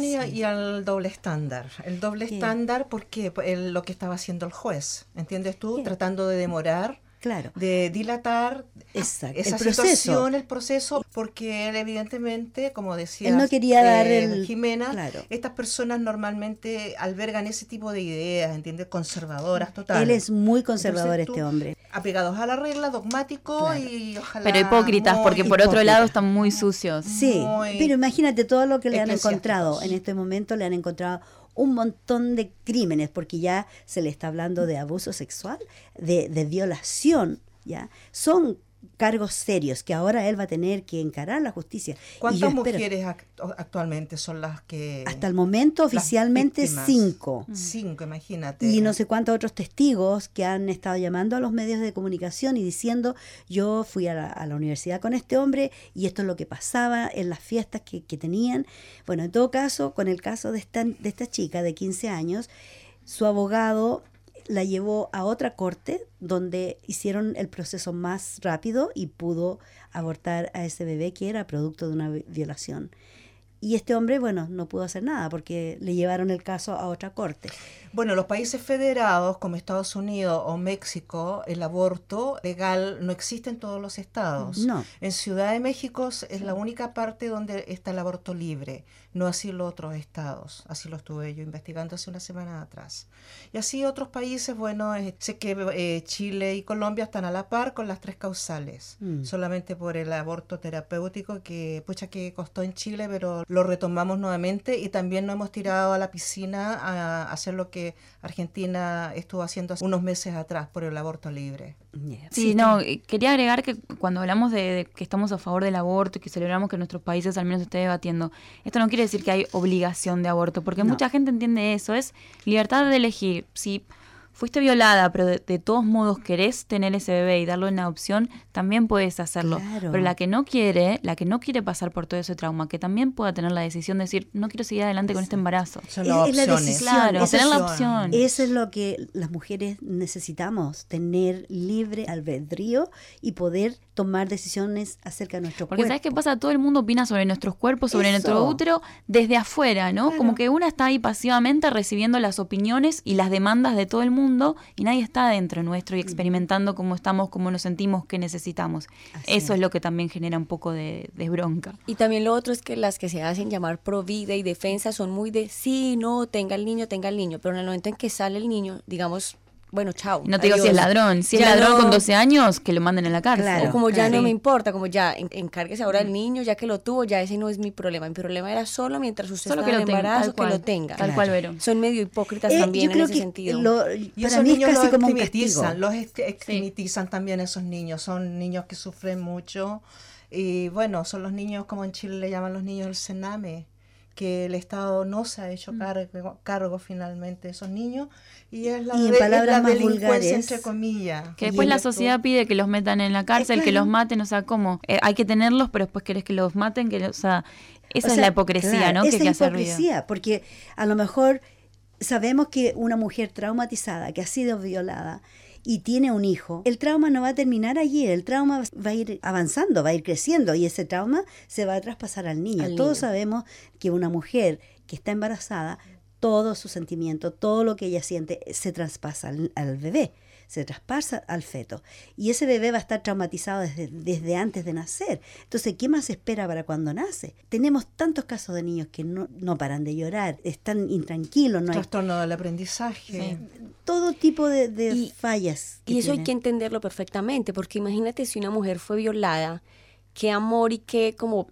Y, y al doble estándar. El doble estándar andar porque lo que estaba haciendo el juez, ¿entiendes tú? Tratando de demorar claro. de dilatar esa el situación, el proceso, porque él evidentemente, como decía no quería dar el, Jimena, estas personas normalmente albergan ese tipo de ideas, ¿entiendes? Conservadoras, total. Él es muy conservador este hombre. Apegados a la regla, dogmático y ojalá... Pero hipócritas, porque por otro lado están muy sucios. Sí, pero imagínate todo lo que le han encontrado. En este momento le han encontrado un montón de crímenes, porque ya se le está hablando de abuso sexual, de, de violación, ¿ya? Son cargos serios que ahora él va a tener que encarar la justicia. ¿Cuántas mujeres actualmente son las que... Hasta el momento oficialmente cinco. Mm. Cinco, imagínate. Y no sé cuántos otros testigos que han estado llamando a los medios de comunicación y diciendo, yo fui a la, universidad con este hombre y esto es lo que pasaba en las fiestas que, que tenían. Bueno, en todo caso, con el caso de esta, de esta chica de 15 años, su abogado la llevó a otra corte donde hicieron el proceso más rápido y pudo abortar a ese bebé que era producto de una violación. Y este hombre, bueno, no pudo hacer nada porque le llevaron el caso a otra corte. Bueno, los países federados como Estados Unidos o México, el aborto legal no existe en todos los estados. No. En Ciudad de México es la única parte donde está el aborto libre, no así los otros estados. Así lo estuve yo investigando hace una semana atrás. Y así otros países, bueno, eh, sé que eh, Chile y Colombia están a la par con las tres causales, mm. solamente por el aborto terapéutico que, pucha, que costó en Chile, pero lo retomamos nuevamente y también nos hemos tirado a la piscina a hacer lo que Argentina estuvo haciendo hace unos meses atrás por el aborto libre. Sí, no, quería agregar que cuando hablamos de, que estamos a favor del aborto y que celebramos que nuestros países al menos esté debatiendo, esto no quiere decir que hay obligación de aborto, porque mucha gente entiende eso, es libertad de elegir. Si fuiste violada, pero de, todos modos querés tener ese bebé y darlo en adopción, también puedes hacerlo. Pero la que no quiere, la que no quiere pasar por todo ese trauma, que también pueda tener la decisión de decir, no quiero seguir adelante con este embarazo. Son las es, la decisión, claro, tener la opción. Eso es lo que las mujeres necesitamos, tener libre albedrío y poder tomar decisiones acerca de nuestro Porque cuerpo. ¿sabes qué pasa? Todo el mundo opina sobre nuestros cuerpos, sobre nuestro útero, desde afuera, ¿no? Como que una está ahí pasivamente recibiendo las opiniones y las demandas de todo el mundo y nadie está dentro nuestro y experimentando cómo estamos, cómo nos sentimos, qué necesitamos. Eso es. lo que también genera un poco de, de, bronca. Y también lo otro es que las que se hacen llamar pro vida y defensa son muy de sí, no, tenga el niño, tenga el niño, pero en el momento en que sale el niño, digamos, bueno, chao. No te digo si es ladrón. Si es ladrón con 12 años, que lo manden a la cárcel. o como ya no me importa, como ya encárguese ahora el niño, ya que lo tuvo, ya ese no es mi problema. Mi problema era solo mientras usted solo estaba en embarazo, que lo tenga. Tal cual, Vero. Son medio hipócritas eh, también en ese sentido. y esos niños los como los extremitizan también esos niños. Son niños que sufren mucho. Y bueno, son los niños, como en Chile le llaman los niños el cename que el Estado no se ha hecho mm. cargo, cargo finalmente de esos niños y es la, en palabras más vulgares, entre comillas. Que después la sociedad pide que los metan en la cárcel, que los maten, o sea, ¿cómo? Eh, hay que tenerlos, pero después querés que los maten, que o sea, esa es la hipocresía, ¿no? Esa que es hipocresía, porque a lo mejor sabemos que una mujer traumatizada, que ha sido violada, y tiene un hijo, el trauma no va a terminar allí, el trauma va a ir avanzando, va a ir creciendo y ese trauma se va a traspasar al niño. Todos sabemos que una mujer que está embarazada, todo su sentimiento, todo lo que ella siente se traspasa al bebé se traspasa al feto. Y ese bebé va a estar traumatizado desde, desde antes de nacer. Entonces, ¿qué más espera para cuando nace? Tenemos tantos casos de niños que no, no paran de llorar, están intranquilos. No Trastorno del aprendizaje. Todo tipo de, fallas. y eso hay que entenderlo perfectamente, porque imagínate si una mujer fue violada, qué amor y qué como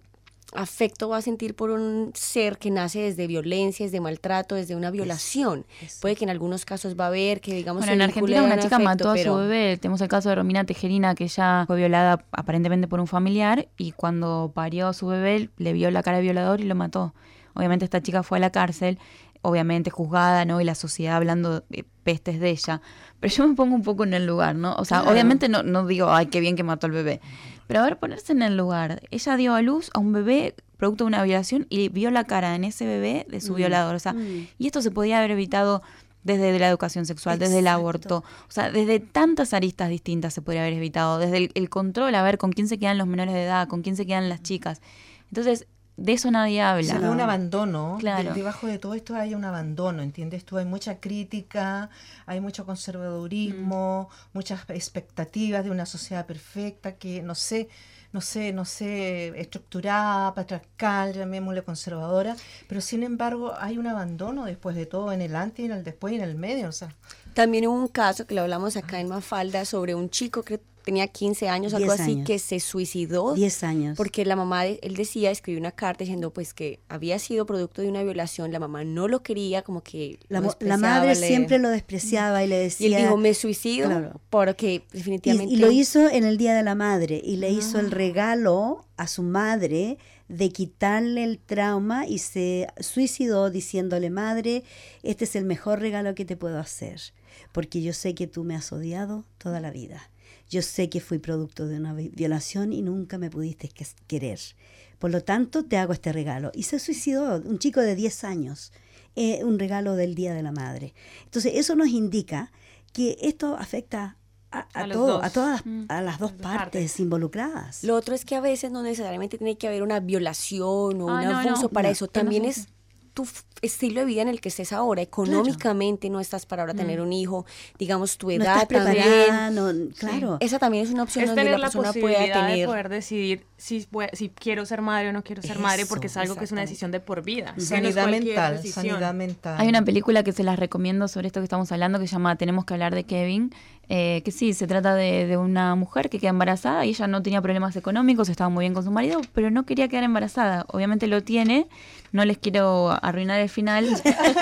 afecto va a sentir por un ser que nace desde violencia, desde maltrato, desde una violación. Puede que en algunos casos va a haber que, digamos, bueno, en Argentina una chica mató a su bebé. Tenemos el caso de Romina Tejerina, que ya fue violada aparentemente por un familiar y cuando parió a su bebé le vio la cara de violador y lo mató. Obviamente esta chica fue a la cárcel, obviamente juzgada, ¿no? Y la sociedad hablando de pestes de ella. Pero yo me pongo un poco en el lugar, ¿no? O sea, obviamente no, no digo, ay, qué bien que mató al bebé. Pero a ver, ponerse en el lugar. Ella dio a luz a un bebé producto de una violación y vio la cara en ese bebé de su mm, violador. O sea, mm. y esto se podía haber evitado desde la educación sexual, desde el aborto, o sea, desde tantas aristas distintas se podría haber evitado, desde el, control, a ver con quién se quedan los menores de edad, con quién se quedan las chicas. Entonces, de eso nadie habla. hay un abandono. Claro. debajo de todo esto hay un abandono, ¿entiendes? Tú hay mucha crítica, hay mucho conservadurismo, mm. muchas expectativas de una sociedad perfecta que, no sé, no sé, no sé, estructurada, patriarcal, llamémosle conservadora, pero sin embargo hay un abandono después de todo en el antes y en el después y en el medio, o sea. También hubo un caso que lo hablamos acá en Mafalda sobre un chico que tenía 15 años, algo así, que se suicidó. 10 años. Porque la mamá, él decía, escribió una carta diciendo pues que había sido producto de una violación, la mamá no lo quería, como que... La, madre siempre lo despreciaba y le decía... Y él dijo, me suicido porque definitivamente... Y, lo hizo en el Día de la Madre y le hizo el ah. regalo a su madre de quitarle el trauma y se suicidó diciéndole, madre, este es el mejor regalo que te puedo hacer, porque yo sé que tú me has odiado toda la vida yo sé que fui producto de una violación y nunca me pudiste querer. Por lo tanto, te hago este regalo. Y se suicidó un chico de 10 años, eh, un regalo del Día de la Madre. Entonces, eso nos indica que esto afecta a, a, todo, a todas mm. a las dos partes, involucradas. Lo otro es que a veces no necesariamente tiene que haber una violación o ah, un abuso para eso. También es tu estilo de vida en el que estés ahora. Económicamente no estás para ahora tener mm. un hijo, digamos tu edad también. claro. esa también es una opción donde la persona pueda tener de poder decidir si, si quiero ser madre o no quiero ser madre porque es algo que es una decisión de por vida. Sanidad mental, sanidad mental. Hay una película que se las recomiendo sobre esto que estamos hablando que se llama Tenemos que hablar de Kevin, eh, que sí, se trata de, de, una mujer que queda embarazada y ella no tenía problemas económicos, estaba muy bien con su marido, pero no quería quedar embarazada. Obviamente lo tiene, no les quiero arruinar el final.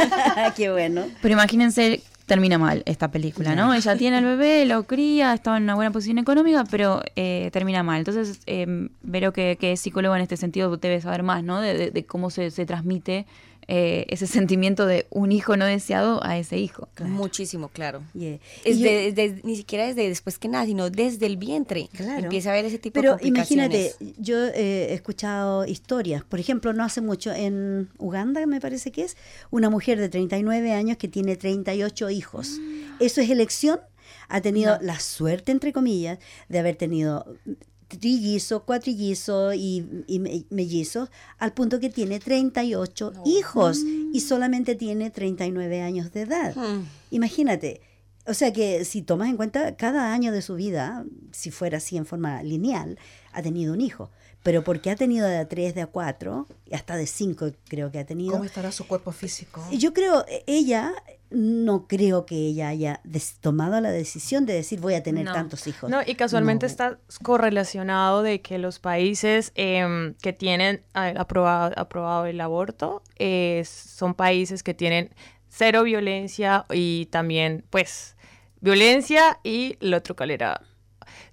*laughs* Qué bueno. Pero imagínense, termina mal esta película, ¿no? Ella tiene el bebé, lo cría, está en una buena posición económica, pero eh, termina mal. Entonces, eh, Vero que, que, es psicólogo en este sentido debe saber más, ¿no? De, cómo se, se transmite eh, ese sentimiento de un hijo no deseado a ese hijo. Muchísimo, claro. ni siquiera desde después que nada, sino desde el vientre. Claro. Empieza a haber ese tipo Pero de complicaciones. imagínate, yo he escuchado historias, por ejemplo, no hace mucho en Uganda, me parece que es, una mujer de 39 años que tiene 38 hijos. Mm. ¿Eso es elección? Ha tenido la suerte, entre comillas, de haber tenido trillizo, cuatrillizo y, y mellizo, al punto que tiene 38 hijos y mm. solamente tiene 39 años de edad. Hmm. Imagínate. O sea que si tomas en cuenta cada año de su vida, si fuera así en forma lineal, ha tenido un hijo. Pero porque ha tenido de a 3, de a 4, hasta de 5 creo que ha tenido. ¿Cómo estará su cuerpo físico? Yo creo, e, ella no creo que ella haya tomado la decisión de decir voy a tener tantos hijos. No, y casualmente está correlacionado de que los países em, que tienen aprobado, aprobado el aborto eh, son países que tienen cero violencia y también, pues, violencia y el otro cuál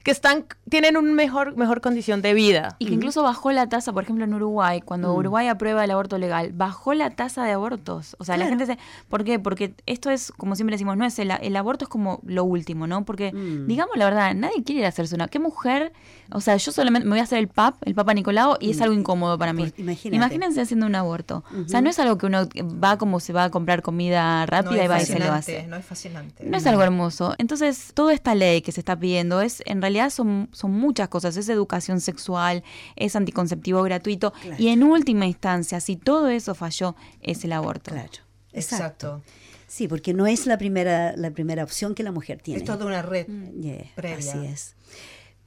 que están, tienen una mejor, mejor condición de vida. Y que incluso bajó la tasa, por ejemplo, en Uruguay, cuando mm. Uruguay aprueba el aborto legal, bajó la tasa de abortos. O sea, la gente dice, ¿por qué? Porque esto es, como siempre decimos, no es el, el aborto es como lo último, ¿no? Porque, mm. digamos la verdad, nadie quiere ir a hacerse una. ¿Qué mujer? O sea, yo solamente me voy a hacer el PAP, el Papa Nicolau, y es mm. algo incómodo para mí. Imagínense haciendo un aborto. O sea, no es algo que uno va como se va a comprar comida rápida y va y se lo hace. No es fascinante. No es algo hermoso. Entonces, toda esta ley que se está pidiendo es, en realidad, son, son muchas cosas. Es educación sexual, es anticonceptivo gratuito. Y en última instancia, si todo eso falló, es el aborto. Claro. Exacto. Sí, porque no es la primera, la primera opción que la mujer tiene. Es toda una red mm. previa. Así es.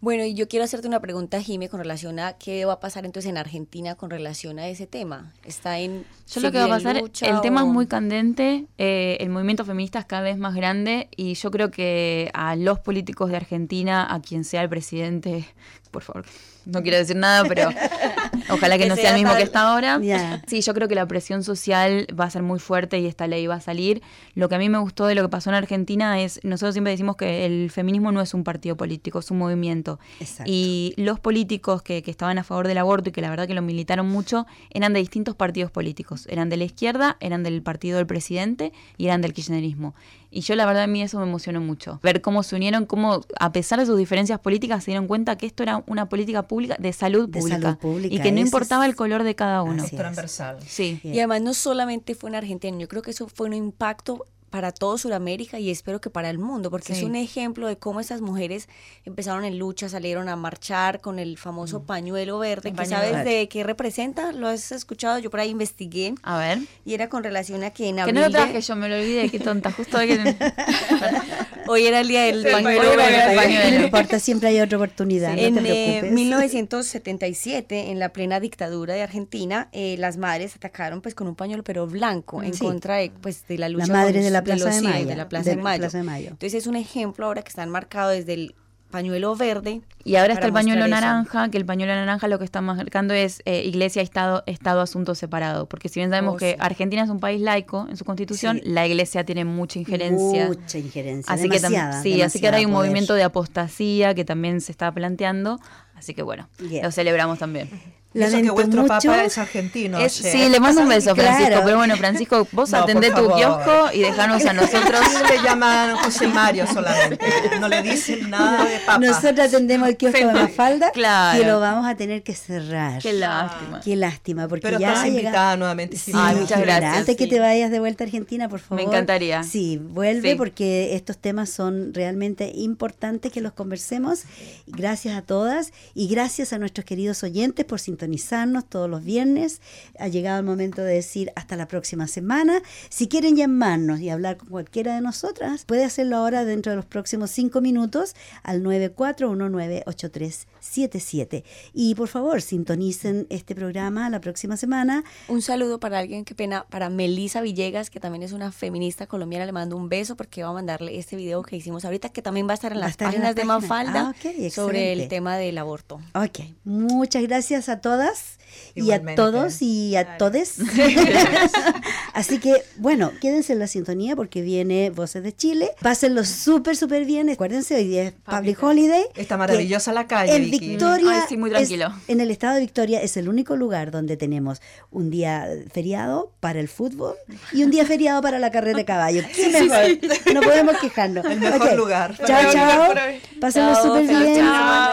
Bueno, y yo quiero hacerte una pregunta, Jime, con relación a qué va a pasar entonces en Argentina con relación a ese tema. ¿Está en Yo lo que va a pasar, el tema es muy candente, eh, el movimiento feminista es cada vez más grande y yo creo que a los políticos de Argentina, a quien sea el presidente, por favor, no quiero decir nada, pero *laughs* ojalá que, no sea el mismo que está ahora. Sí, yo creo que la presión social va a ser muy fuerte y esta ley va a salir. Lo que a mí me gustó de lo que pasó en Argentina es, nosotros siempre decimos que el feminismo no es un partido político, es un movimiento. Y los políticos que, que estaban a favor del aborto y que la verdad que lo militaron mucho, eran de distintos partidos políticos. Eran de la izquierda, eran del partido del presidente y eran del kirchnerismo. Y yo la verdad a mí eso me emocionó mucho. Ver cómo se unieron, cómo a pesar de sus diferencias políticas se dieron cuenta que esto era una política pública de salud, pública, y que no importaba el color de cada uno. Es transversal. Sí. Y además no solamente fue en Argentina, yo creo que eso fue un impacto para todo Sudamérica y espero que para el mundo, porque es un ejemplo de cómo esas mujeres empezaron en lucha, salieron a marchar con el famoso mm. pañuelo verde, que sabes de qué representa, lo has escuchado, yo por ahí investigué. A ver. Y era con relación a que en abril... Que no lo traje, yo me lo olvidé, qué tonta, justo hoy *laughs* Hoy era el día del pañuelo, verde. No importa, siempre hay otra oportunidad, en, no te eh, 1977, en la plena dictadura de Argentina, eh, las madres atacaron pues con un pañuelo pero blanco, en contra de, pues, de la lucha la madre de la Plaza de, Mayo. De la Plaza de, Mayo. Entonces es un ejemplo ahora que están marcados desde el pañuelo verde. Y ahora está el pañuelo naranja, que el pañuelo naranja lo que está marcando es eh, iglesia, estado, estado, asunto separado. Porque si bien sabemos oh, que Argentina es un país laico en su constitución, la iglesia tiene mucha injerencia. Mucha injerencia. Así que sí, así que ahora hay un movimiento de apostasía que también se está planteando. Así que bueno, lo celebramos también. Lamento que vuestro mucho. papá es argentino. sí, le mando un beso, Francisco. Pero bueno, Francisco, vos atendé tu kiosco y dejanos a *laughs* nosotros. le llaman José Mario solamente. No le dicen *laughs* nada de papá. Nosotros atendemos el kiosco de Mafalda claro. y lo vamos a tener que cerrar. Qué lástima. Qué lástima. Porque pero ya estás invitada nuevamente. Sí, muchas gracias. Antes que te vayas de vuelta a Argentina, por favor. Me encantaría. Sí, vuelve porque estos temas son realmente importantes que los conversemos. Gracias a todas y gracias a nuestros queridos oyentes por sintonizar sintonizarnos todos los viernes. Ha llegado el momento de decir hasta la próxima semana. Si quieren llamarnos y hablar con cualquiera de nosotras, puede hacerlo ahora dentro de los próximos cinco minutos al 94198377. Y por favor, sintonicen este programa la próxima semana. Un saludo para alguien, qué pena, para Melisa Villegas, que también es una feminista colombiana. Le mando un beso porque va a mandarle este video que hicimos ahorita, que también va a estar en las páginas de Mafalda ah, sobre el tema del aborto. Ok, muchas gracias a todos todas y a todos y a todes. *laughs* Así que, bueno, quédense en la sintonía porque viene Voces de Chile. Pásenlo súper, súper bien. Acuérdense, hoy día es Public Holiday. Está maravillosa la calle. En Victoria, sí, muy tranquilo. en el estado de Victoria es el único lugar donde tenemos un día feriado para el fútbol y un día feriado para la carrera de caballo. ¿Qué mejor? No podemos quejarnos. El mejor lugar. Chao, chao. Pásenlo súper bien.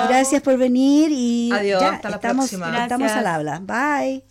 Gracias por venir y Adiós, ya hasta la estamos, próxima. estamos al habla. Bye.